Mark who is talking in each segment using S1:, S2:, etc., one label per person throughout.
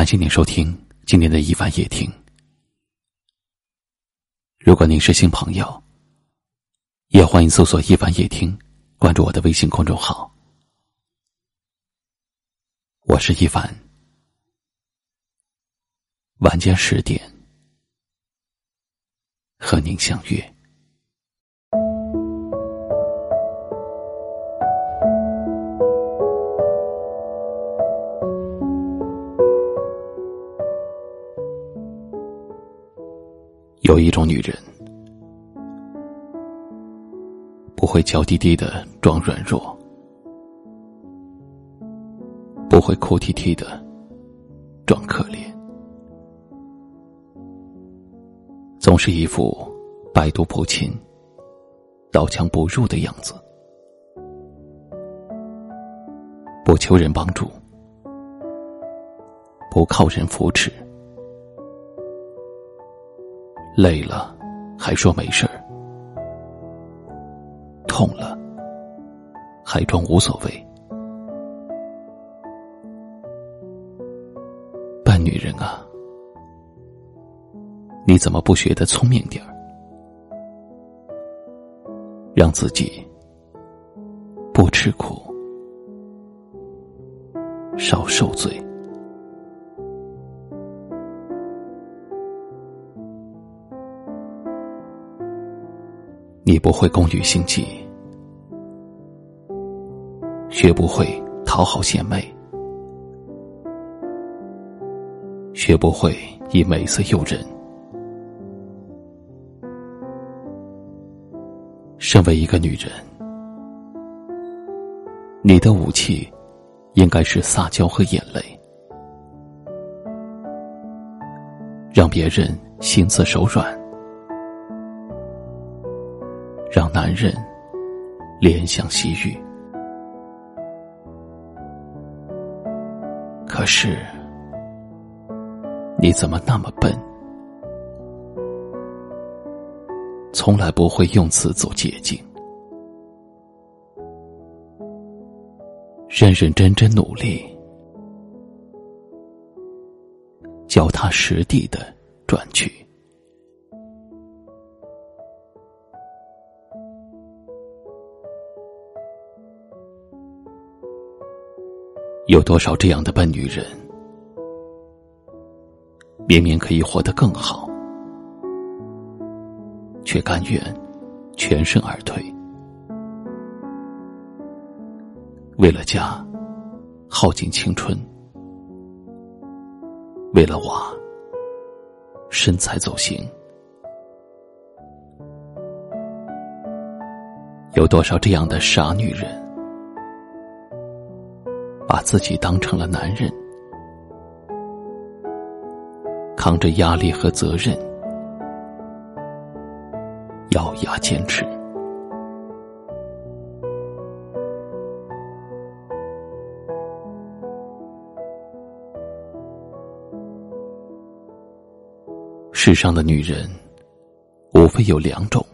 S1: 感谢您收听今天的一凡夜听。如果您是新朋友，也欢迎搜索“一凡夜听”，关注我的微信公众号。我是一凡，晚间十点和您相约。有一种女人，不会娇滴滴的装软弱，不会哭啼啼的装可怜，总是一副百毒不侵、刀枪不入的样子，不求人帮助，不靠人扶持。累了，还说没事儿；痛了，还装无所谓。笨女人啊，你怎么不学得聪明点儿，让自己不吃苦，少受罪？不会工于心计，学不会讨好贤妹，学不会以美色诱人。身为一个女人，你的武器应该是撒娇和眼泪，让别人心慈手软。让男人怜香惜玉，可是你怎么那么笨？从来不会用词走捷径，认认真真努力，脚踏实地的赚取。有多少这样的笨女人，明明可以活得更好，却甘愿全身而退，为了家耗尽青春，为了娃身材走形。有多少这样的傻女人？把自己当成了男人，扛着压力和责任，咬牙坚持。世上的女人，无非有两种，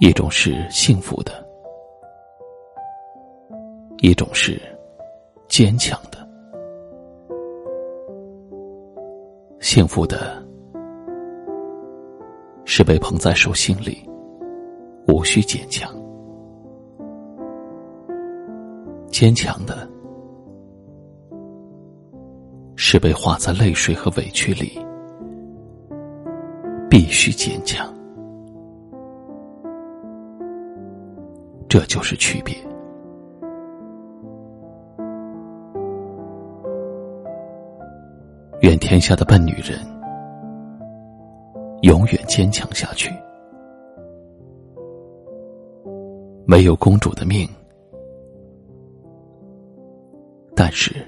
S1: 一种是幸福的。一种是坚强的、幸福的，是被捧在手心里，无需坚强；坚强的，是被化在泪水和委屈里，必须坚强。这就是区别。天下的笨女人永远坚强下去。没有公主的命，但是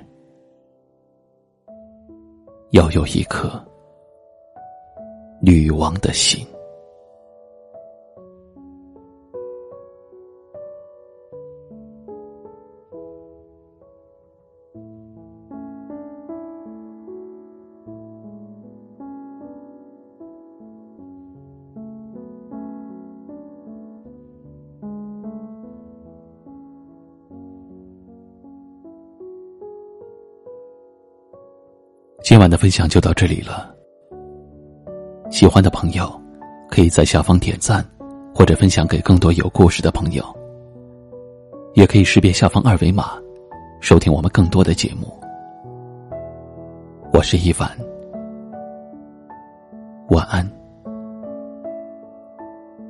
S1: 要有一颗女王的心。今晚的分享就到这里了。喜欢的朋友，可以在下方点赞，或者分享给更多有故事的朋友。也可以识别下方二维码，收听我们更多的节目。我是一凡，晚安，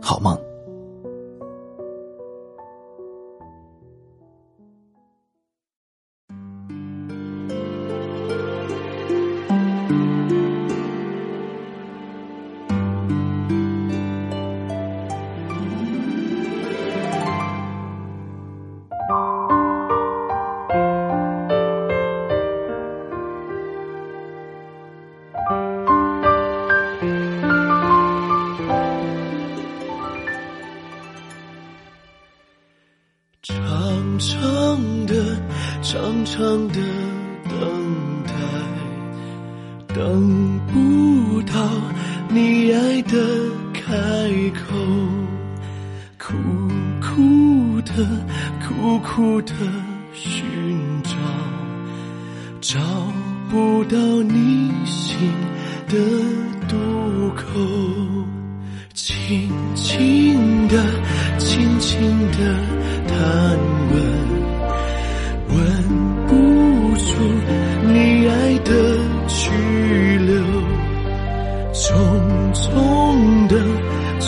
S1: 好梦。
S2: 等不到你爱的开口，苦苦的、苦苦的寻找，找不到你心的渡口，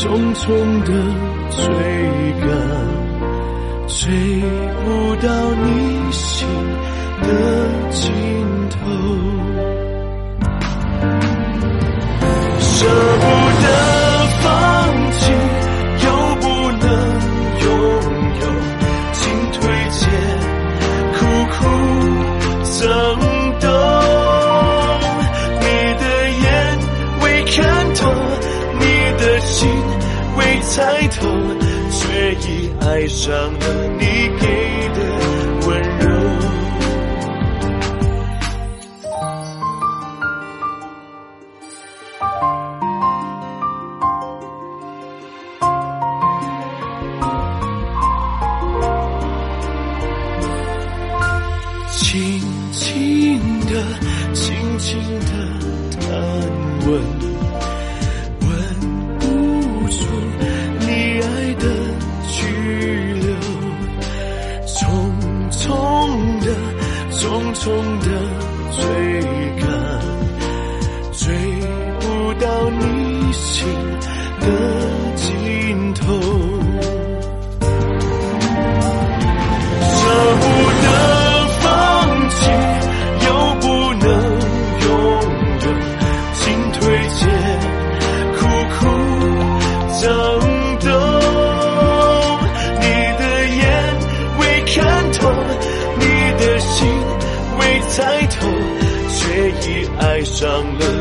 S2: 匆匆的追赶，追不到你心的尽头，舍不得放弃，又不能拥有，进退间苦苦挣。抬头，却已爱上了你给的温柔。轻轻的，轻轻的探问。匆匆匆的追赶追不到你心的尽头舍不得放弃又不能拥有进退前上了